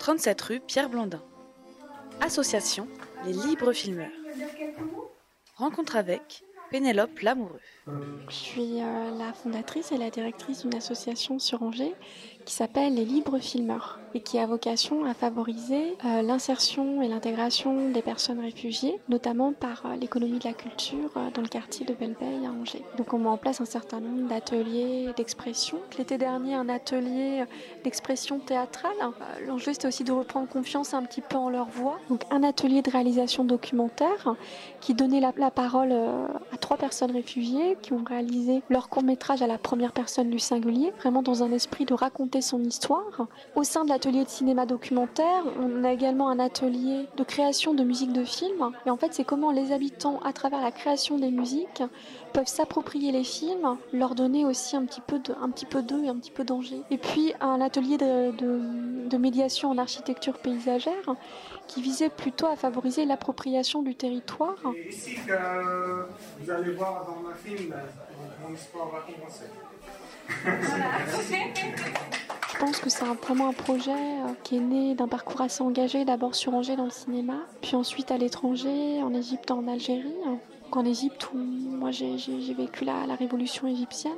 37 rue Pierre Blandin. Association Les Libres Filmeurs. Rencontre avec Pénélope Lamoureux. Je suis euh, la fondatrice et la directrice d'une association sur Angers qui s'appelle les Libres Filmeurs et qui a vocation à favoriser euh, l'insertion et l'intégration des personnes réfugiées, notamment par euh, l'économie de la culture dans le quartier de Belle-Veille à Angers. Donc on met en place un certain nombre d'ateliers d'expression. L'été dernier, un atelier d'expression théâtrale. L'enjeu c'était aussi de reprendre confiance un petit peu en leur voix. Donc un atelier de réalisation documentaire qui donnait la, la parole à trois personnes réfugiées qui ont réalisé leur court métrage à la première personne du singulier, vraiment dans un esprit de raconter son histoire. Au sein de l'atelier de cinéma documentaire, on a également un atelier de création de musique de film. Et en fait, c'est comment les habitants, à travers la création des musiques, peuvent s'approprier les films, leur donner aussi un petit peu de, un petit peu d'eux et un petit peu d'Angers. Et puis un atelier de, médiation en architecture paysagère qui visait plutôt à favoriser l'appropriation du territoire. Ici voir dans film, mon histoire va commencer. Je pense que c'est un- vraiment un projet euh, qui est né d'un parcours assez engagé, d'abord sur Angers dans le cinéma, puis ensuite à l'étranger, en Égypte, en Algérie. Donc en Égypte où moi j'ai vécu la révolution égyptienne,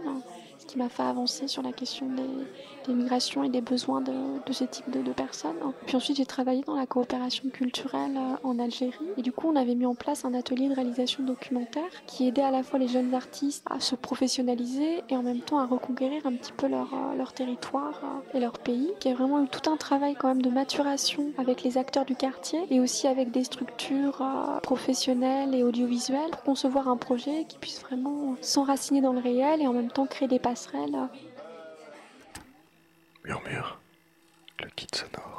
qui m'a fait avancer sur la question des, migrations et des besoins de, ce type de, personnes. Puis ensuite j'ai travaillé dans la coopération culturelle euh, en Algérie et du coup on avait mis en place un atelier de réalisation documentaire qui aidait à la fois les jeunes artistes à se professionnaliser et en même temps à reconquérir un petit peu leur, euh, territoire euh, et leur pays. Qui a vraiment eu tout un travail quand même de maturation avec les acteurs du quartier et aussi avec des structures professionnelles et audiovisuelles pour concevoir un projet qui puisse vraiment s'enraciner dans le réel et en même temps créer des Murmure, le kit sonore.